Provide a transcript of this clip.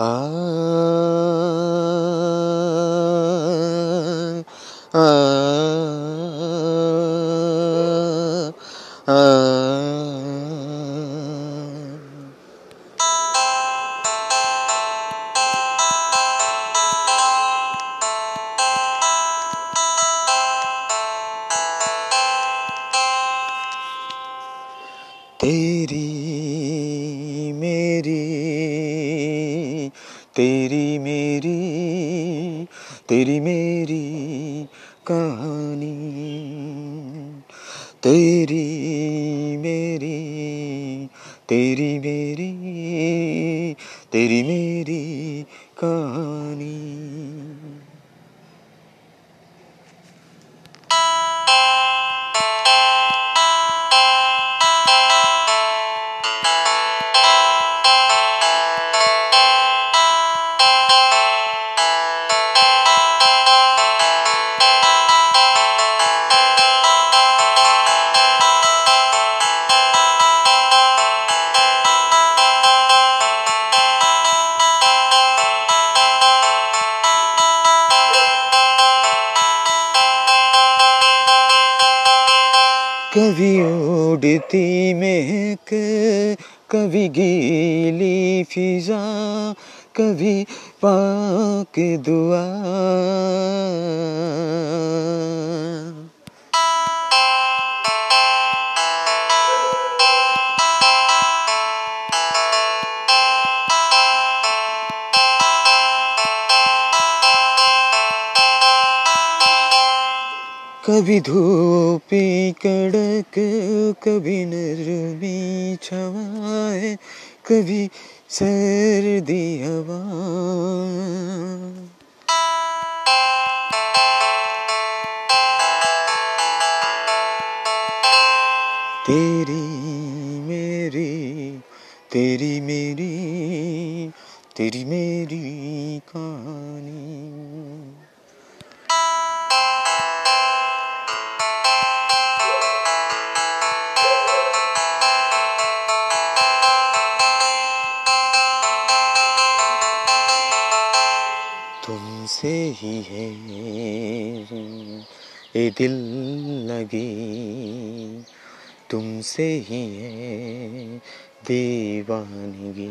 तेरी मेरी तेरी मेरी तेरी मेरी कहानी तेरी मेरी तेरी मेरी तेरी मेरी कहानी। कभी उड़ती महक कभी गीली फिजा कभी पाक दुआ। कभी धूपी कड़क, कभी नरमी छवाए, कभी सर्दी हवा। तेरी मेरी तेरी मेरी तेरी मेरी कहानी। तुमसे ही है। ये दिल लगी तुमसे ही है दीवानगी।